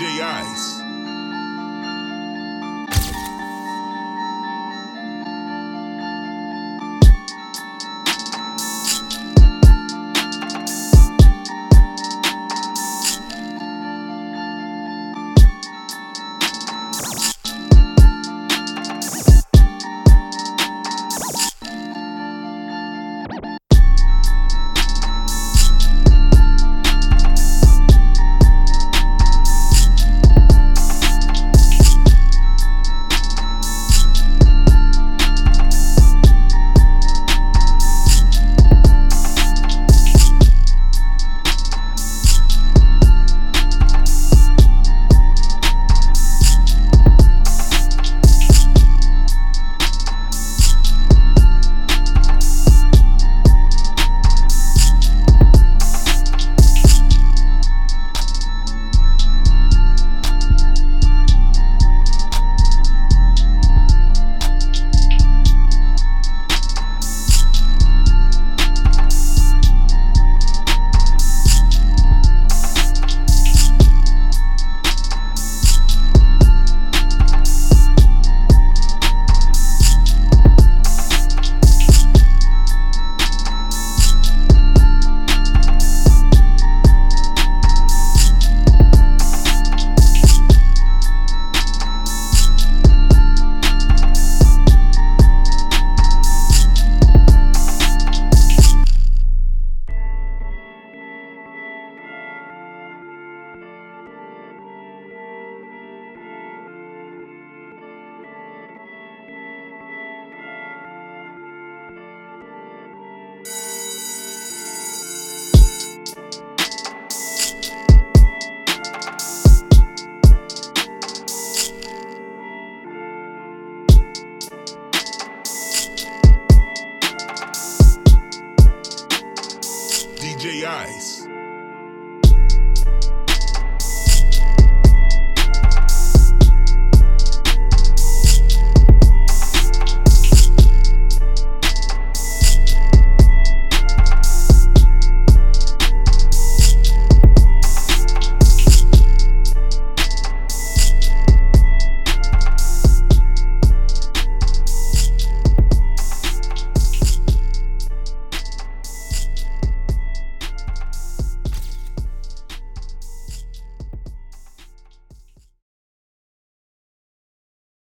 DJ Ice. DJ Ice.